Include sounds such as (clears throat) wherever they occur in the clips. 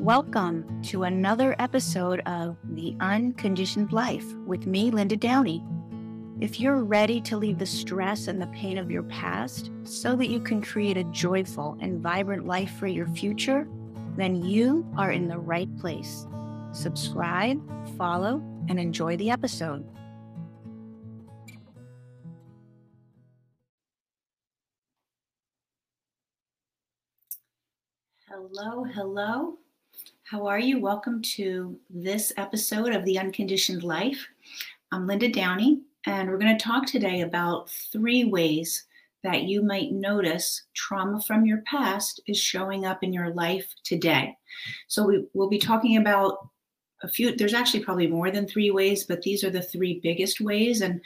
Welcome to another episode of The Unconditioned Life with me, Linda Downey. If you're ready to leave the stress and the pain of your past so that you can create a joyful and vibrant life for your future, then you are in the right place. Subscribe, follow, and enjoy the episode. Hello, hello. How are you? Welcome to this episode of The Unconditioned Life. I'm Linda Downey, and we're going to talk today about three ways that you might notice trauma from your past is showing up in your life today. So, we, will be talking about a few, there's actually probably more than three ways, but these are the three biggest ways. And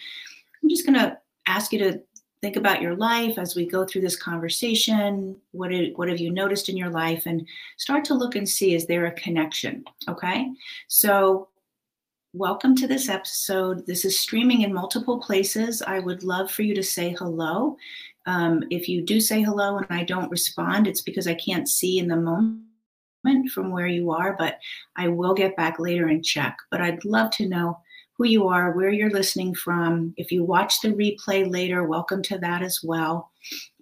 I'm just going to ask you to think about your life as we go through this conversation. What, did, what have you noticed in your life? And start to look and see is there a connection? Okay. So, welcome to this episode. This is streaming in multiple places. I would love for you to say hello. Um, if you do say hello and I don't respond, it's because I can't see in the moment from where you are, but I will get back later and check. But I'd love to know who you are, where you're listening from. If you watch the replay later, welcome to that as well.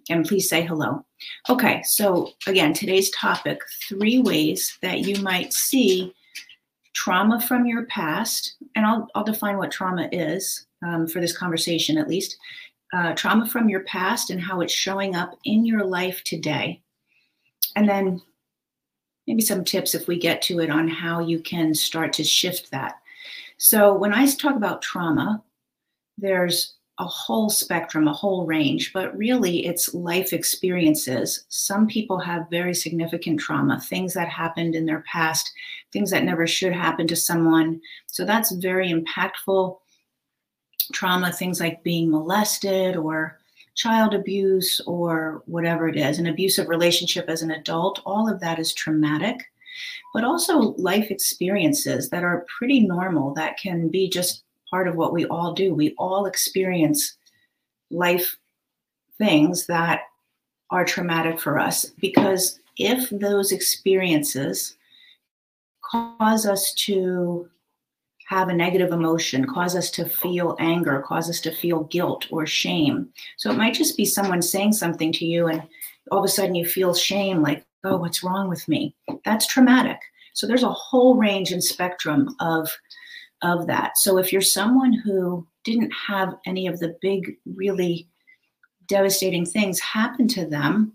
And please say hello. Okay, so again, today's topic three ways that you might see trauma from your past. And I'll, I'll define what trauma is um, for this conversation at least. Uh, trauma from your past and how it's showing up in your life today. And then maybe some tips if we get to it on how you can start to shift that. So when I talk about trauma, there's a whole spectrum, a whole range, but really it's life experiences. Some people have very significant trauma, things that happened in their past, things that never should happen to someone. So that's very impactful trauma, things like being molested or child abuse or whatever it is, an abusive relationship as an adult, all of that is traumatic but also life experiences that are pretty normal that can be just part of what we all do. We all experience life things that are traumatic for us because if those experiences cause us to have a negative emotion, cause us to feel anger, cause us to feel guilt or shame. So it might just be someone saying something to you and all of a sudden you feel shame like, oh, what's wrong with me? That's traumatic. So there's a whole range and spectrum of of that. So if you're someone who didn't have any of the big, really devastating things happen to them,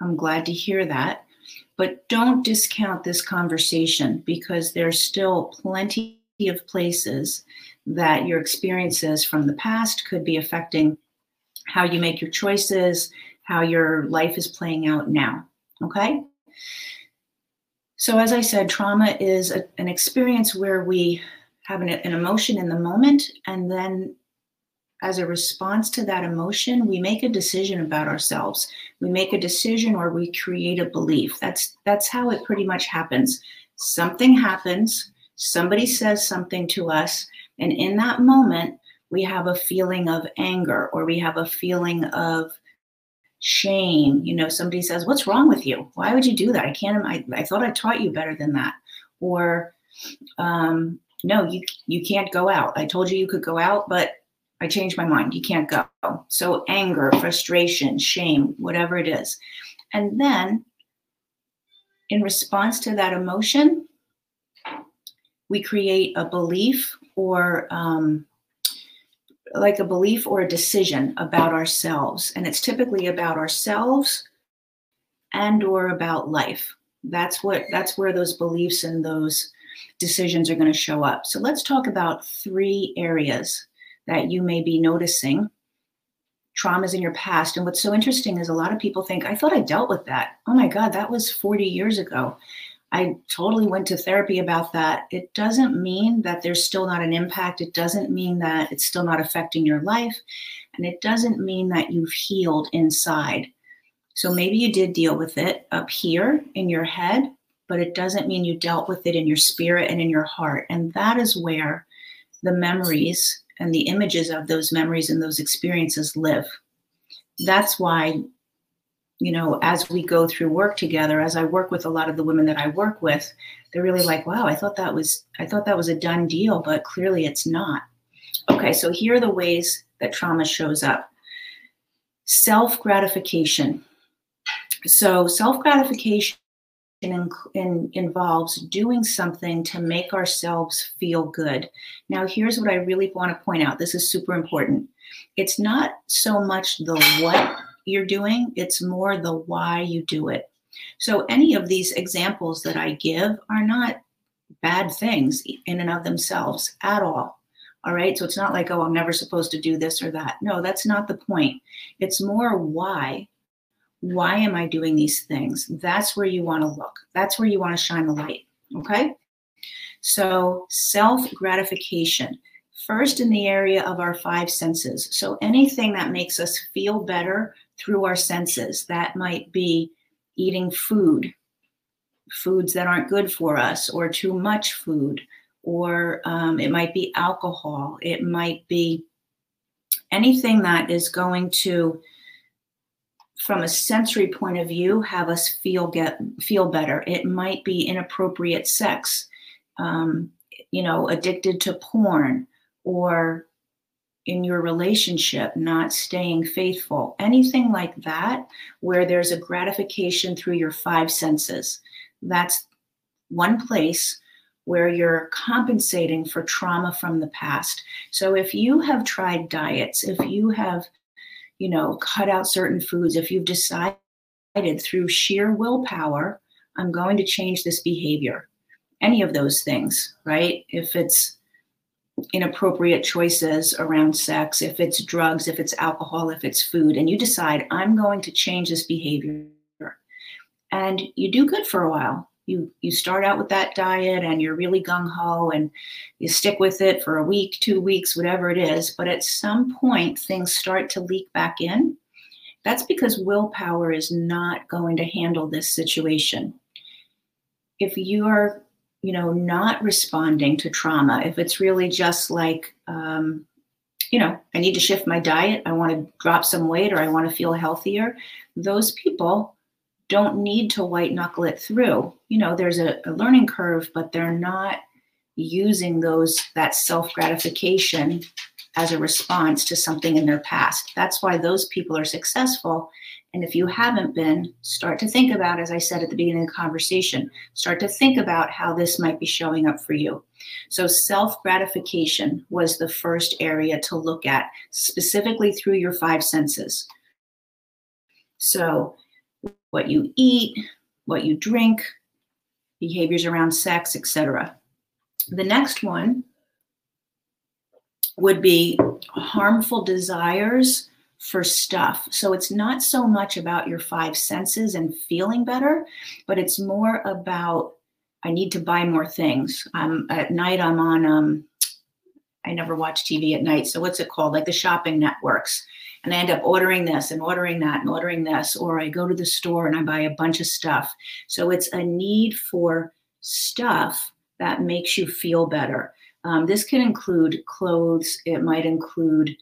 I'm glad to hear that. But don't discount this conversation because there's still plenty of places that your experiences from the past could be affecting how you make your choices, how your life is playing out now. Okay? So, as I said, trauma is a, an experience where we have an, an emotion in the moment, and then as a response to that emotion, we make a decision about ourselves. We make a decision or we create a belief. That's that's how it pretty much happens. Something happens, somebody says something to us, and in that moment, we have a feeling of anger or we have a feeling of shame. You know, somebody says, What's wrong with you? Why would you do that? I can't, I, I thought I taught you better than that. Or, um, no, you, you can't go out. I told you you could go out, but I changed my mind. You can't go. So, anger, frustration, shame, whatever it is. And then, in response to that emotion, we create a belief or um, like a belief or a decision about ourselves. And it's typically about ourselves and or about life. That's what that's where those beliefs and those decisions are going to show up. So let's talk about three areas that you may be noticing traumas in your past. And what's so interesting is a lot of people think i thought i dealt with that. Oh my god that was 40 years ago I totally went to therapy about that. It doesn't mean that there's still not an impact. It doesn't mean that it's still not affecting your life. And it doesn't mean that you've healed inside. So maybe you did deal with it up here in your head, but it doesn't mean you dealt with it in your spirit and in your heart. And that is where the memories and the images of those memories and those experiences live. That's why you know, as we go through work together, as I work with a lot of the women that I work with, they're really like, wow, I thought that was I thought that was a done deal, but clearly it's not. Okay, so here are the ways that trauma shows up. Self-gratification. So self-gratification in, in, involves doing something to make ourselves feel good. Now, here's what I really want to point out. This is super important. It's not so much the what you're doing, it's more the why you do it. So, any of these examples that I give are not bad things in and of themselves at all. All right. So, it's not like, oh, I'm never supposed to do this or that. No, that's not the point. It's more why. Why am I doing these things? That's where you want to look. That's where you want to shine the light. Okay. So, self gratification first in the area of our five senses. So anything that makes us feel better through our senses, that might be eating food, foods that aren't good for us, or too much food, or um, it might be alcohol, it might be anything that is going to from a sensory point of view have us feel get feel better. It might be inappropriate sex um, you know addicted to porn or in your relationship not staying faithful, anything like that, where there's a gratification through your five senses. That's one place where you're compensating for trauma from the past. So if you have tried diets, if you have, you know, cut out certain foods, if you've decided through sheer willpower, I'm going to change this behavior, any of those things, right? If it's inappropriate choices around sex, if it's drugs, if it's alcohol, if it's food, and you decide, I'm going to change this behavior. And you do good for a while. You you start out with that diet and you're really gung ho and you stick with it for a week, two weeks, whatever it is. But at some point, things start to leak back in. That's because willpower is not going to handle this situation. If you are you know, not responding to trauma, if it's really just like, um, you know, I need to shift my diet, I want to drop some weight, or I want to feel healthier, those people don't need to white knuckle it through. You know, there's a, a learning curve, but they're not using those that self gratification as a response to something in their past. That's why those people are successful and if you haven't been, start to think about, as I said at the beginning of the conversation, start to think about how this might be showing up for you. So, self gratification was the first area to look at, specifically through your five senses. So, what you eat, what you drink, behaviors around sex, etc. The next one would be harmful desires for stuff. So it's not so much about your five senses and feeling better, but it's more about I need to buy more things. Um, at night, I'm on. Um, I never watch TV at night. So what's it called? Like the shopping networks. And I end up ordering this and ordering that and ordering this, or I go to the store and I buy a bunch of stuff. So it's a need for stuff that makes you feel better. Um, this can include clothes. It might include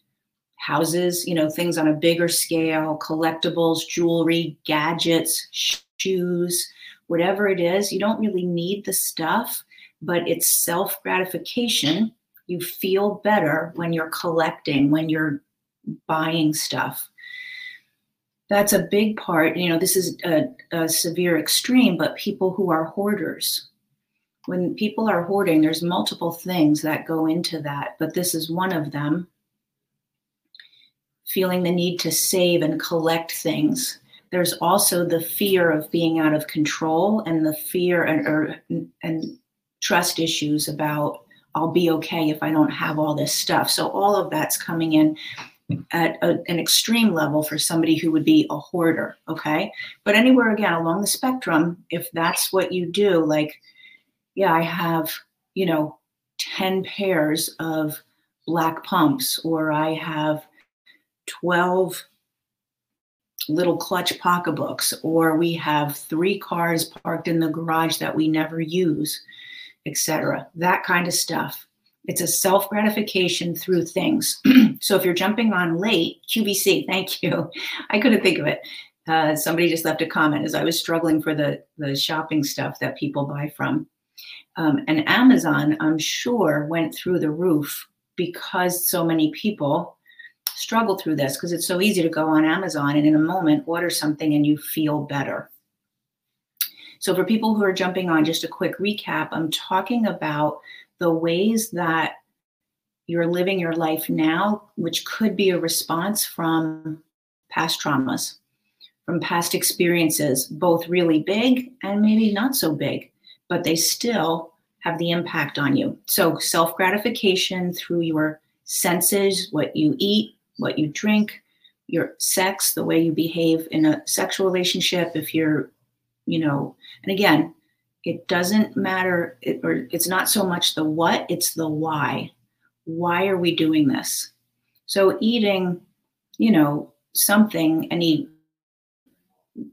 houses, you know, things on a bigger scale, collectibles, jewelry, gadgets, shoes, whatever it is. You don't really need the stuff, but it's self gratification. You feel better when you're collecting, when you're buying stuff. That's a big part. You know, this is a, a severe extreme, but people who are hoarders, when people are hoarding, there's multiple things that go into that, but this is one of them feeling the need to save and collect things. There's also the fear of being out of control and the fear and, or, and trust issues about I'll be okay if I don't have all this stuff. So all of that's coming in at a, an extreme level for somebody who would be a hoarder. Okay. But anywhere again along the spectrum, if that's what you do, like, yeah, I have, you know, 10 pairs of black pumps, or I have 12 little clutch pocketbooks, or we have three cars parked in the garage that we never use, etc. That kind of stuff. It's a self gratification through things. (clears throat) so if you're jumping on late, QVC, thank you. (laughs) I couldn't think of it. Uh, somebody just left a comment as I was struggling for the, the shopping stuff that people buy from. Um, and Amazon, I'm sure, went through the roof because so many people struggle through this because it's so easy to go on Amazon and in a moment order something and you feel better. So, for people who are jumping on, just a quick recap I'm talking about the ways that you're living your life now, which could be a response from past traumas, from past experiences, both really big and maybe not so big, but they still have the impact on you. So, self gratification through your senses, what you eat, what you drink, your sex, the way you behave in a sexual relationship, if you're, you know, and again, it doesn't matter, it, or it's not so much the what, it's the why. Why are we doing this? So eating, you know, something any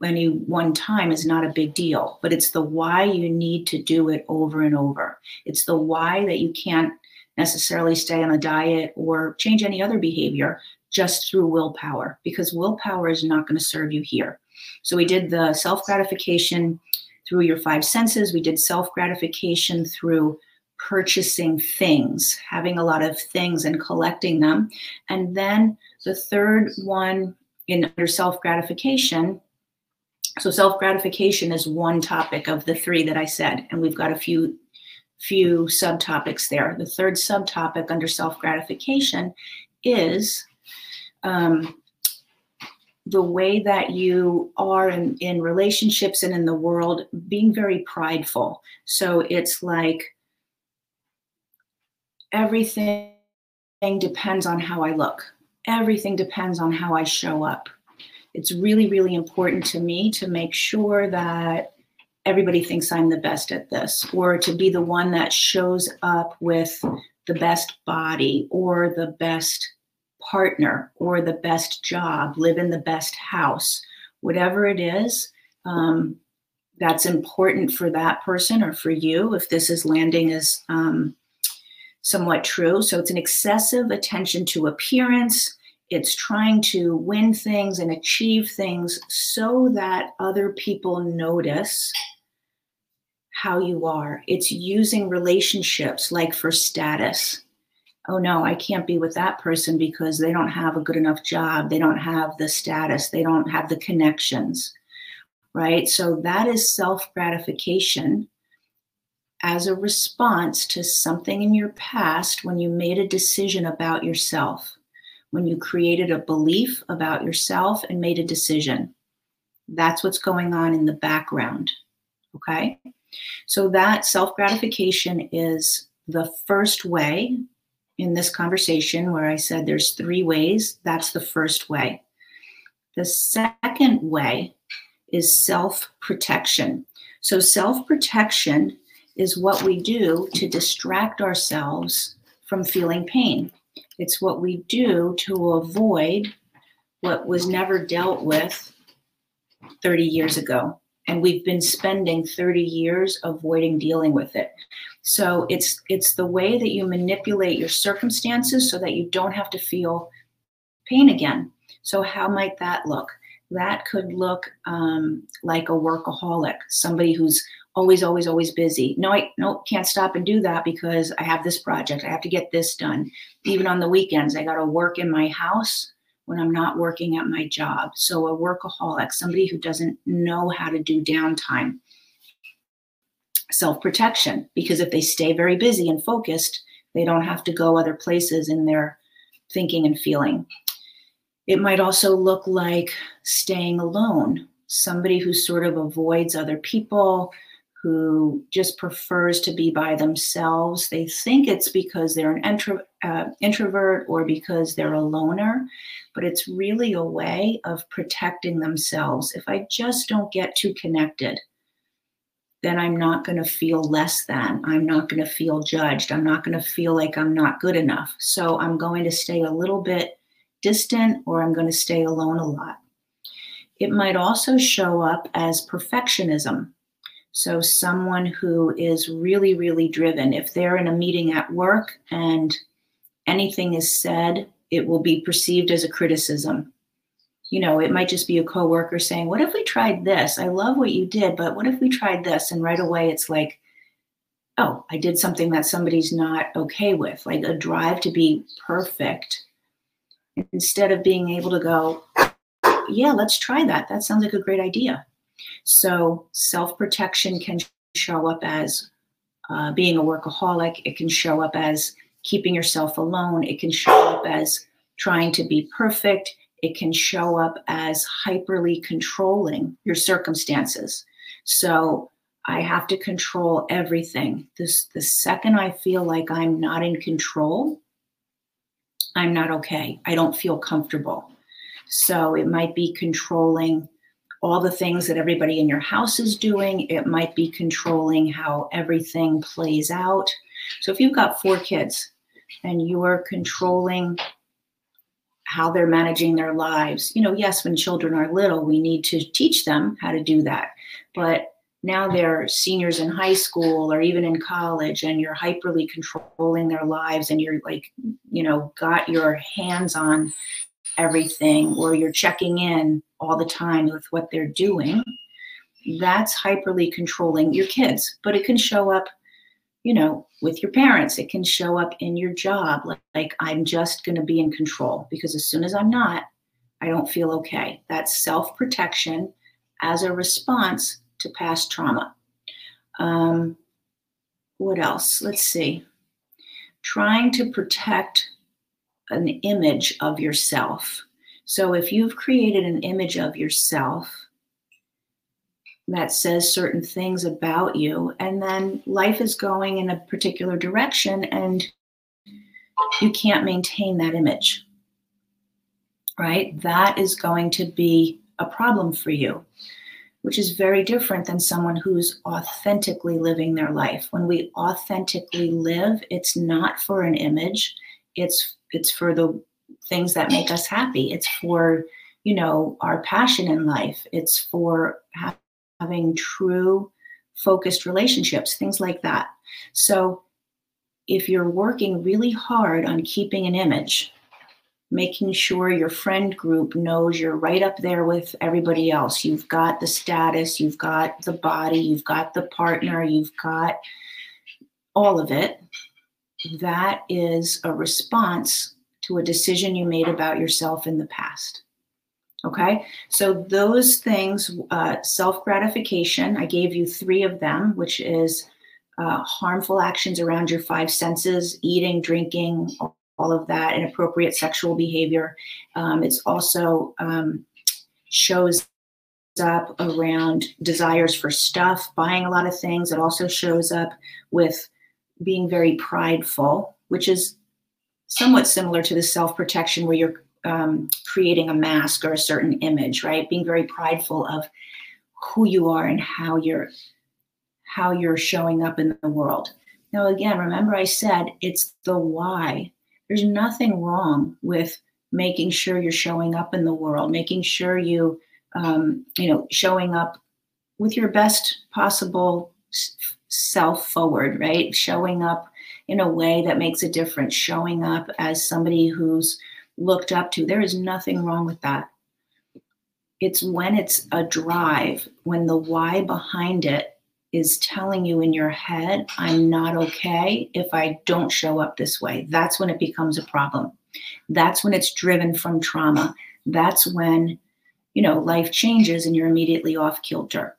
any one time is not a big deal, but it's the why you need to do it over and over. It's the why that you can't necessarily stay on a diet or change any other behavior just through willpower because willpower is not going to serve you here. So we did the self gratification through your five senses. We did self gratification through purchasing things, having a lot of things and collecting them. And then the third one in under self gratification. So self gratification is one topic of the three that I said, and we've got a few few subtopics there. The third subtopic under self gratification is um, the way that you are in, in relationships and in the world being very prideful. So it's like everything depends on how I look, everything depends on how I show up. It's really, really important to me to make sure that everybody thinks I'm the best at this, or to be the one that shows up with the best body or the best partner or the best job, live in the best house, whatever it is, um, that's important for that person or for you, if this is landing as um, somewhat true. So it's an excessive attention to appearance. It's trying to win things and achieve things so that other people notice how you are. It's using relationships like for status oh no, I can't be with that person because they don't have a good enough job. They don't have the status. They don't have the connections. Right. So that is self gratification as a response to something in your past when you made a decision about yourself, when you created a belief about yourself and made a decision. That's what's going on in the background. Okay. So that self gratification is the first way in this conversation where I said there's three ways. That's the first way. The second way is self protection. So, self protection is what we do to distract ourselves from feeling pain. It's what we do to avoid what was never dealt with 30 years ago. And we've been spending 30 years avoiding dealing with it. So it's it's the way that you manipulate your circumstances so that you don't have to feel pain again. So how might that look? That could look um, like a workaholic, somebody who's always, always, always busy. No, I no can't stop and do that because I have this project. I have to get this done. Even on the weekends, I got to work in my house when I'm not working at my job. So a workaholic, somebody who doesn't know how to do downtime self protection because if they stay very busy and focused, they don't have to go other places in their thinking and feeling. It might also look like staying alone, somebody who sort of avoids other people, who just prefers to be by themselves. They think it's because they're an intro, uh, introvert or because they're a loner, but it's really a way of protecting themselves. If I just don't get too connected, then I'm not going to feel less than. I'm not going to feel judged. I'm not going to feel like I'm not good enough. So I'm going to stay a little bit distant or I'm going to stay alone a lot. It might also show up as perfectionism. So, someone who is really, really driven, if they're in a meeting at work and anything is said, it will be perceived as a criticism. You know, it might just be a coworker saying, What if we tried this? I love what you did, but what if we tried this? And right away it's like, Oh, I did something that somebody's not okay with, like a drive to be perfect. Instead of being able to go, Yeah, let's try that. That sounds like a great idea. So self protection can show up as uh, being a workaholic, it can show up as keeping yourself alone, it can show up as trying to be perfect it can show up as hyperly controlling your circumstances. So I have to control everything. This the second I feel like I'm not in control, I'm not okay. I don't feel comfortable. So it might be controlling all the things that everybody in your house is doing. It might be controlling how everything plays out. So if you've got four kids and you are controlling how they're managing their lives. You know, yes, when children are little, we need to teach them how to do that. But now they're seniors in high school or even in college, and you're hyperly controlling their lives, and you're like, you know, got your hands on everything, or you're checking in all the time with what they're doing. That's hyperly controlling your kids, but it can show up you know, with your parents. It can show up in your job. Like, like I'm just going to be in control because as soon as I'm not, I don't feel okay. That's self protection as a response to past trauma. Um, what else? Let's see. Trying to protect an image of yourself. So if you've created an image of yourself that says certain things about you and then life is going in a particular direction and you can't maintain that image right? That is going to be a problem for you which is very different than someone who's authentically living their life. When we authentically live it's not for an image. It's it's for the things that make us happy. It's for you know our passion in life. It's for having true focused relationships, things like that. So if you're working really hard on keeping an image, making sure your friend group knows you're right up there with everybody else. You've got the status, you've got the body, you've got the partner, you've got all of it. That is a response to a decision you made about yourself in the past. Okay, so those things, uh, self gratification, I gave you three of them, which is uh, harmful actions around your five senses, eating, drinking, all of that, inappropriate sexual behavior. Um, it's also um, shows up around desires for stuff, buying a lot of things. It also shows up with being very prideful, which is somewhat similar to the self protection where you're um, creating a mask or a certain image, right? Being very prideful of who you are and how you're how you're showing up in the world. Now, again, remember I said it's the why. There's nothing wrong with making sure you're showing up in the world, making sure you, um, you know, showing up with your best possible self forward, right? Showing up in a way that makes a difference, showing up as somebody who's looked up to. There is nothing wrong with that. It's when it's a drive, when the why behind it is telling you in your head, I'm not okay if I don't show up this way. That's when it becomes a problem. That's when it's driven from trauma. That's when, you know, life changes and you're immediately off kilter.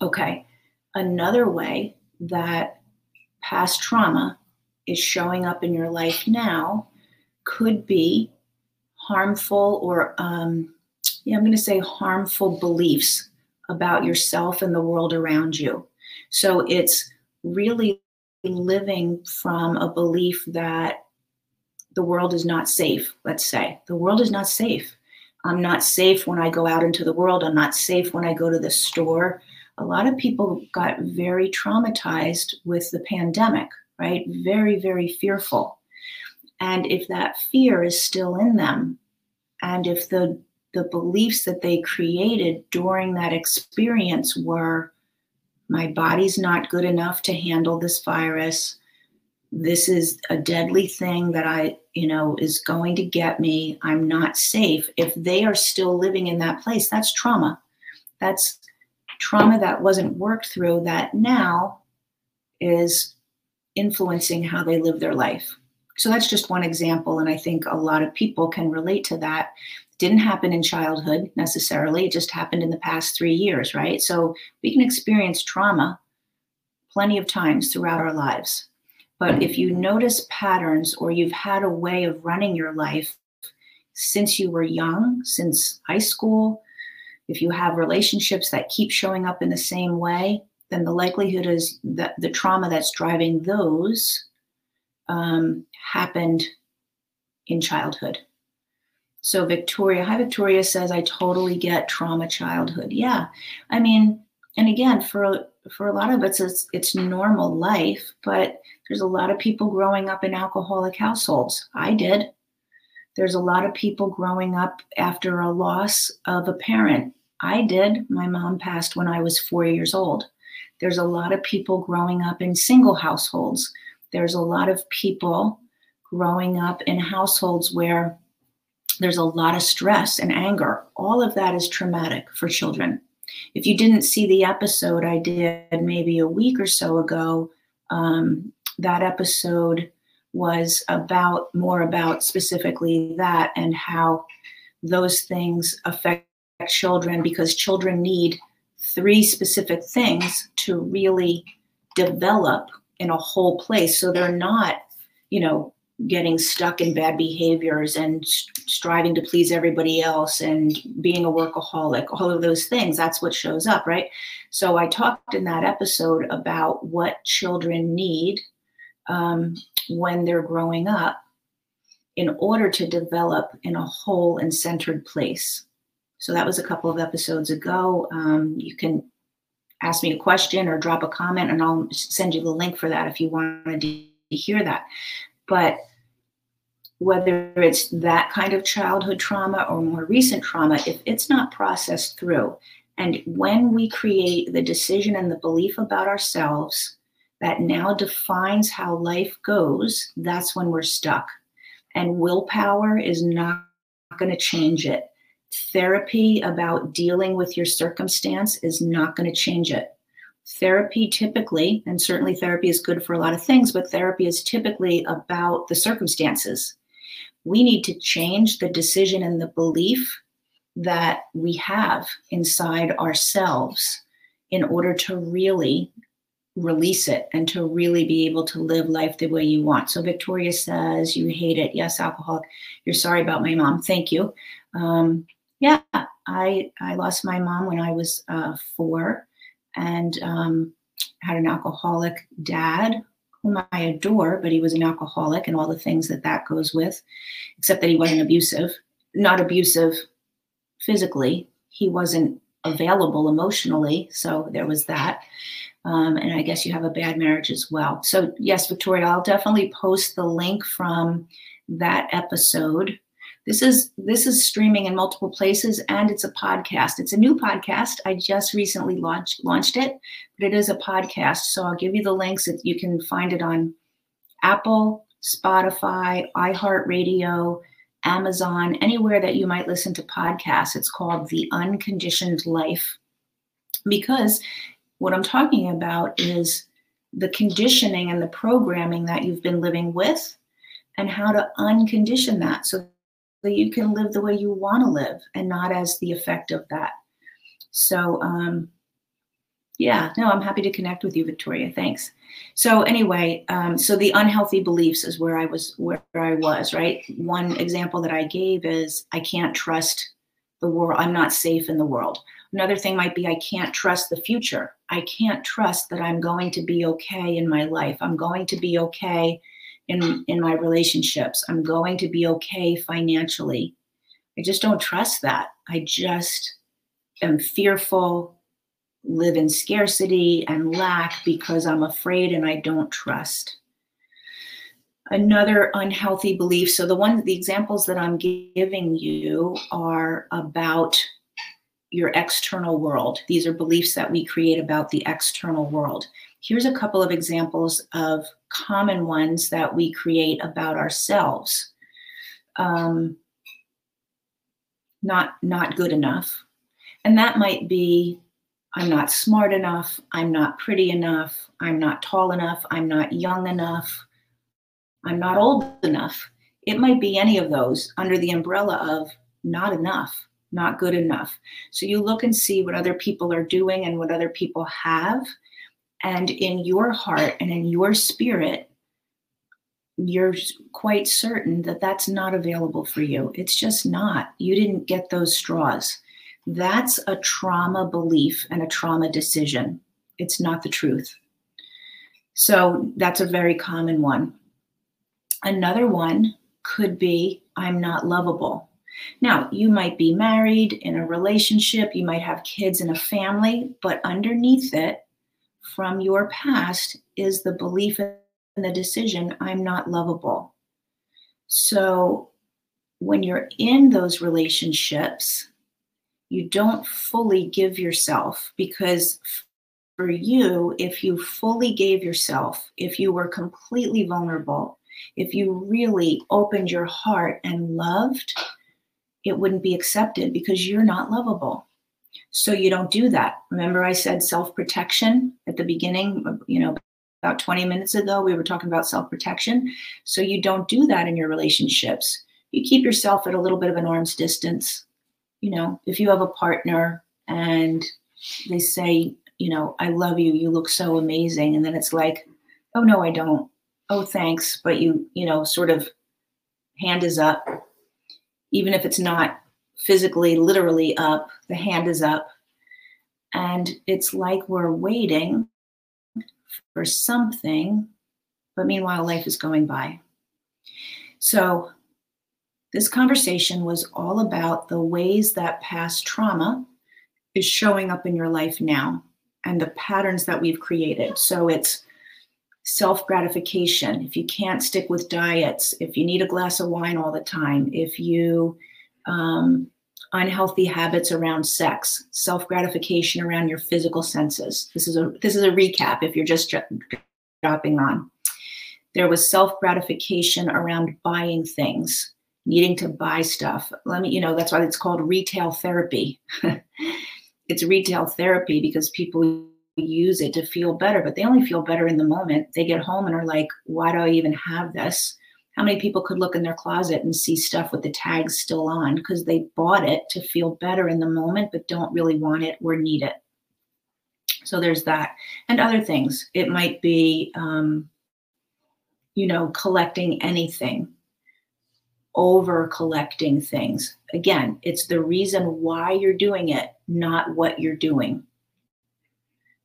Okay. Another way that past trauma is showing up in your life now could be harmful or um, yeah, I'm going to say harmful beliefs about yourself and the world around you. So it's really living from a belief that the world is not safe, let's say. The world is not safe. I'm not safe when I go out into the world. I'm not safe when I go to the store. A lot of people got very traumatized with the pandemic, right? Very, very fearful. And if that fear is still in them, and if the the beliefs that they created during that experience were my body's not good enough to handle this virus, this is a deadly thing that I, you know, is going to get me. I'm not safe. If they are still living in that place, that's trauma. That's trauma that wasn't worked through that now is influencing how they live their life. So that's just one example. And I think a lot of people can relate to that. didn't happen in childhood necessarily, it just happened in the past three years, right? So we can experience trauma plenty of times throughout our lives. But if you notice patterns or you've had a way of running your life since you were young, since high school, if you have relationships that keep showing up in the same way, then the likelihood is that the trauma that's driving those um, happened in childhood. So Victoria, hi Victoria says, I totally get trauma childhood. Yeah, I mean, and again, for for a lot of us, it's it's normal life, but there's a lot of people growing up in alcoholic households. I did. There's a lot of people growing up after a loss of a parent. I did. My mom passed when I was four years old. There's a lot of people growing up in single households. There's a lot of people growing up in households where there's a lot of stress and anger. All of that is traumatic for children. If you didn't see the episode I did maybe a week or so ago, um, that episode was about more about specifically that and how those things affect children because children need three specific things to really develop in a whole place so they're not you know getting stuck in bad behaviors and striving to please everybody else and being a workaholic, all of those things, that's what shows up, right? So I talked in that episode about what children need um, when they're growing up in order to develop in a whole and centered place. So that was a couple of episodes ago. Um, you can ask me a question or drop a comment, and I'll send you the link for that if you wanted to hear that. But whether it's that kind of childhood trauma or more recent trauma, if it's not processed through, and when we create the decision and the belief about ourselves that now defines how life goes, that's when we're stuck. And willpower is not going to change it. Therapy about dealing with your circumstance is not going to change it therapy typically, and certainly therapy is good for a lot of things, but therapy is typically about the circumstances. We need to change the decision and the belief that we have inside ourselves in order to really release it and to really be able to live life the way you want. So Victoria says, You hate it. Yes, alcoholic. You're sorry about my mom. Thank you. Um, yeah, I I lost my mom when I was uh, four and um, had an alcoholic dad whom I adore, but he was an alcoholic and all the things that that goes with, except that he wasn't abusive, not abusive physically. He wasn't available emotionally. So there was that. Um, and I guess you have a bad marriage as well. So, yes, Victoria, I'll definitely post the link from that episode this is this is streaming in multiple places and it's a podcast. It's a new podcast. I just recently launched launched it, but it is a podcast. So I'll give you the links. You can find it on Apple, Spotify, iHeartRadio, Amazon, anywhere that you might listen to podcasts. It's called The Unconditioned Life. Because what I'm talking about is the conditioning and the programming that you've been living with and how to uncondition that so that you can live the way you want to live and not as the effect of that. So, um, yeah, no, I'm happy to connect with you, Victoria. Thanks. So anyway, um, so the unhealthy beliefs is where I was, where I was, right? One example that I gave is I can't trust the world. I'm not safe in the world. Another thing might be I can't trust the future. I can't trust that I'm going to be okay in my life. I'm going to be okay in in my relationships. I'm going to be okay financially. I just don't trust that. I just am fearful live in scarcity and lack because i'm afraid and i don't trust. Another unhealthy belief so the one the examples that i'm giving you are about your external world. These are beliefs that we create about the external world. Here's a couple of examples of common ones that we create about ourselves. Um, not not good enough, and that might be I'm not smart enough, I'm not pretty enough, I'm not tall enough, I'm not young enough, I'm not old enough. It might be any of those under the umbrella of not enough, not good enough. So you look and see what other people are doing and what other people have. And in your heart and in your spirit, you're quite certain that that's not available for you. It's just not. You didn't get those straws. That's a trauma belief and a trauma decision. It's not the truth. So that's a very common one. Another one could be I'm not lovable. Now, you might be married in a relationship, you might have kids in a family, but underneath it, from your past, is the belief and the decision I'm not lovable. So when you're in those relationships, you don't fully give yourself because for you, if you fully gave yourself, if you were completely vulnerable, if you really opened your heart and loved, it wouldn't be accepted because you're not lovable. So you don't do that. Remember, I said self protection at the beginning, you know, about 20 minutes ago, we were talking about self protection. So you don't do that in your relationships. You keep yourself at a little bit of an arm's distance. You know, if you have a partner and they say, you know, I love you, you look so amazing. And then it's like, oh, no, I don't oh thanks but you you know sort of hand is up even if it's not physically literally up the hand is up. And it's like we're waiting for something but meanwhile life is going by. So this conversation was all about the ways that past trauma is showing up in your life now and the patterns that we've created. So it's self gratification, if you can't stick with diets, if you need a glass of wine all the time, if you um, unhealthy habits around sex, self gratification around your physical senses. This is a this is a recap. If you're just dropping on, there was self gratification around buying things, needing to buy stuff. Let me, you know, that's why it's called retail therapy. (laughs) it's retail therapy because people use it to feel better, but they only feel better in the moment. They get home and are like, why do I even have this? How many people could look in their closet and see stuff with the tags still on because they bought it to feel better in the moment, but don't really want it or need it? So there's that. And other things. It might be, um, you know, collecting anything, over collecting things. Again, it's the reason why you're doing it, not what you're doing.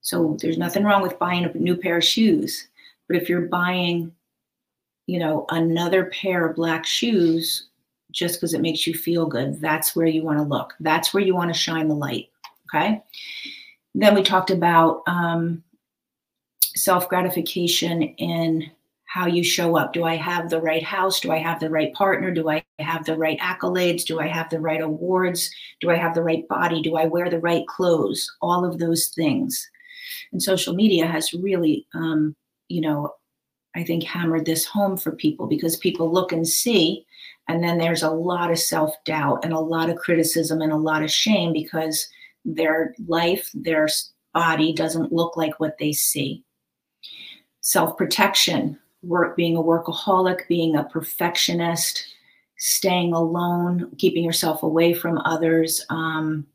So there's nothing wrong with buying a new pair of shoes. But if you're buying, you know, another pair of black shoes just because it makes you feel good, that's where you want to look. That's where you want to shine the light. Okay. Then we talked about um, self gratification in how you show up. Do I have the right house? Do I have the right partner? Do I have the right accolades? Do I have the right awards? Do I have the right body? Do I wear the right clothes? All of those things. And social media has really, um, you know, I think hammered this home for people because people look and see, and then there's a lot of self doubt and a lot of criticism and a lot of shame because their life, their body doesn't look like what they see. Self protection, work, being a workaholic, being a perfectionist, staying alone, keeping yourself away from others, um,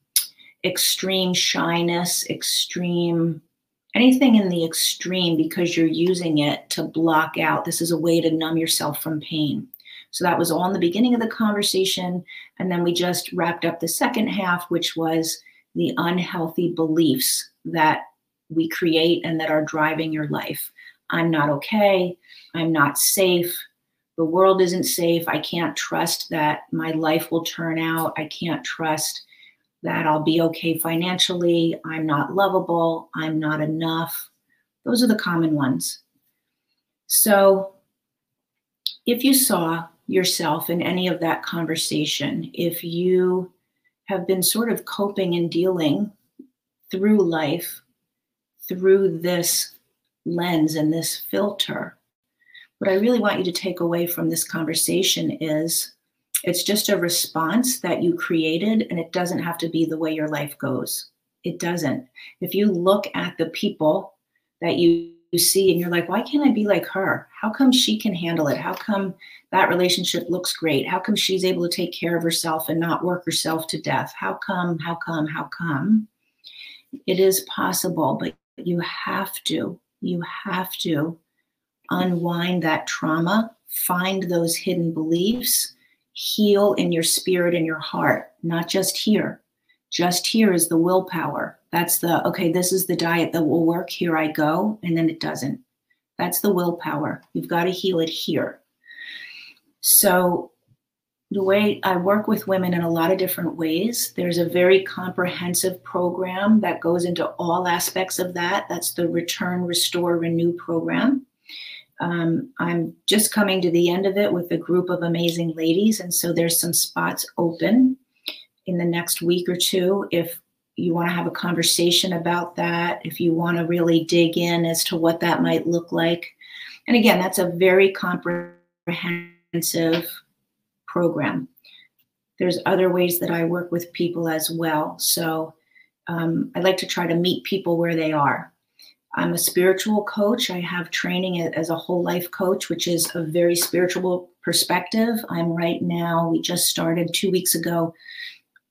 extreme shyness, extreme anything in the extreme because you're using it to block out. This is a way to numb yourself from pain. So that was all in the beginning of the conversation. And then we just wrapped up the second half, which was the unhealthy beliefs that we create and that are driving your life. I'm not okay. I'm not safe. The world isn't safe. I can't trust that my life will turn out. I can't trust that I'll be okay financially, I'm not lovable, I'm not enough. Those are the common ones. So if you saw yourself in any of that conversation, if you have been sort of coping and dealing through life through this lens and this filter, what I really want you to take away from this conversation is it's just a response that you created, and it doesn't have to be the way your life goes. It doesn't. If you look at the people that you, see and you're like, why can't I be like her? How come she can handle it? How come that relationship looks great? How come she's able to take care of herself and not work herself to death? How come? How come? How come? It is possible, but you have to, you have to unwind that trauma, find those hidden beliefs, heal in your spirit and your heart, not just here. Just here is the willpower. That's the, okay, this is the diet that will work. Here I go. And then it doesn't. That's the willpower. You've got to heal it here. So, the way I work with women in a lot of different ways, there's a very comprehensive program that goes into all aspects of that. That's the Return, Restore, Renew program. Um, I'm just coming to the end of it with a group of amazing ladies. And so there's some spots open in the next week or two if you want to have a conversation about that, if you want to really dig in as to what that might look like. And again, that's a very comprehensive program. There's other ways that I work with people as well. So um, I like to try to meet people where they are. I'm a spiritual coach. I have training as a whole life coach, which is a very spiritual perspective. I'm right now, we just started two weeks ago,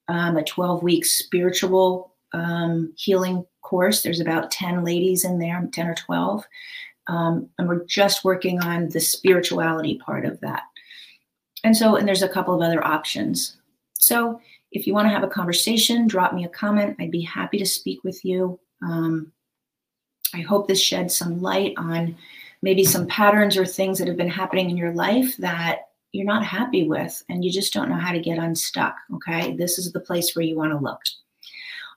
um, a 12 week spiritual um, healing course. There's about 10 ladies in there, 10 or 12. Um, and we're just working on the spirituality part of that. And so, and there's a couple of other options. So, if you want to have a conversation, drop me a comment. I'd be happy to speak with you. Um, I hope this sheds some light on maybe some patterns or things that have been happening in your life that you're not happy with and you just don't know how to get unstuck. Okay. This is the place where you want to look.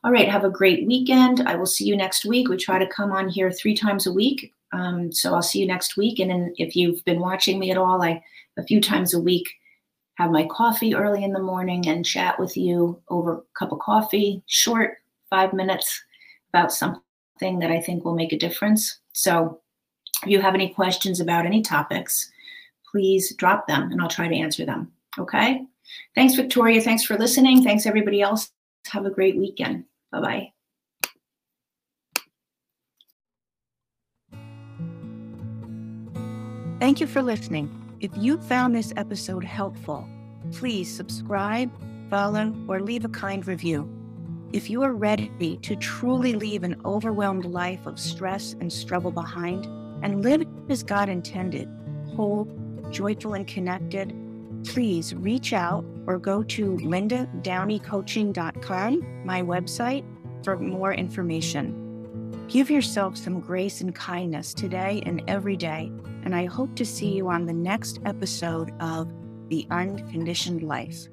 All right. Have a great weekend. I will see you next week. We try to come on here three times a week. Um, so I'll see you next week. And then if you've been watching me at all, I a few times a week have my coffee early in the morning and chat with you over a cup of coffee, short five minutes about something thing that I think will make a difference. So if you have any questions about any topics, please drop them and I'll try to answer them. Okay. Thanks, Victoria. Thanks for listening. Thanks, everybody else. Have a great weekend. Bye bye. Thank you for listening. If you found this episode helpful, please subscribe, follow, or leave a kind review. If you are ready to truly leave an overwhelmed life of stress and struggle behind and live as God intended, whole, joyful, and connected, please reach out or go to lindadowneycoaching.com, my website, for more information. Give yourself some grace and kindness today and every day, and I hope to see you on the next episode of The Unconditioned Life.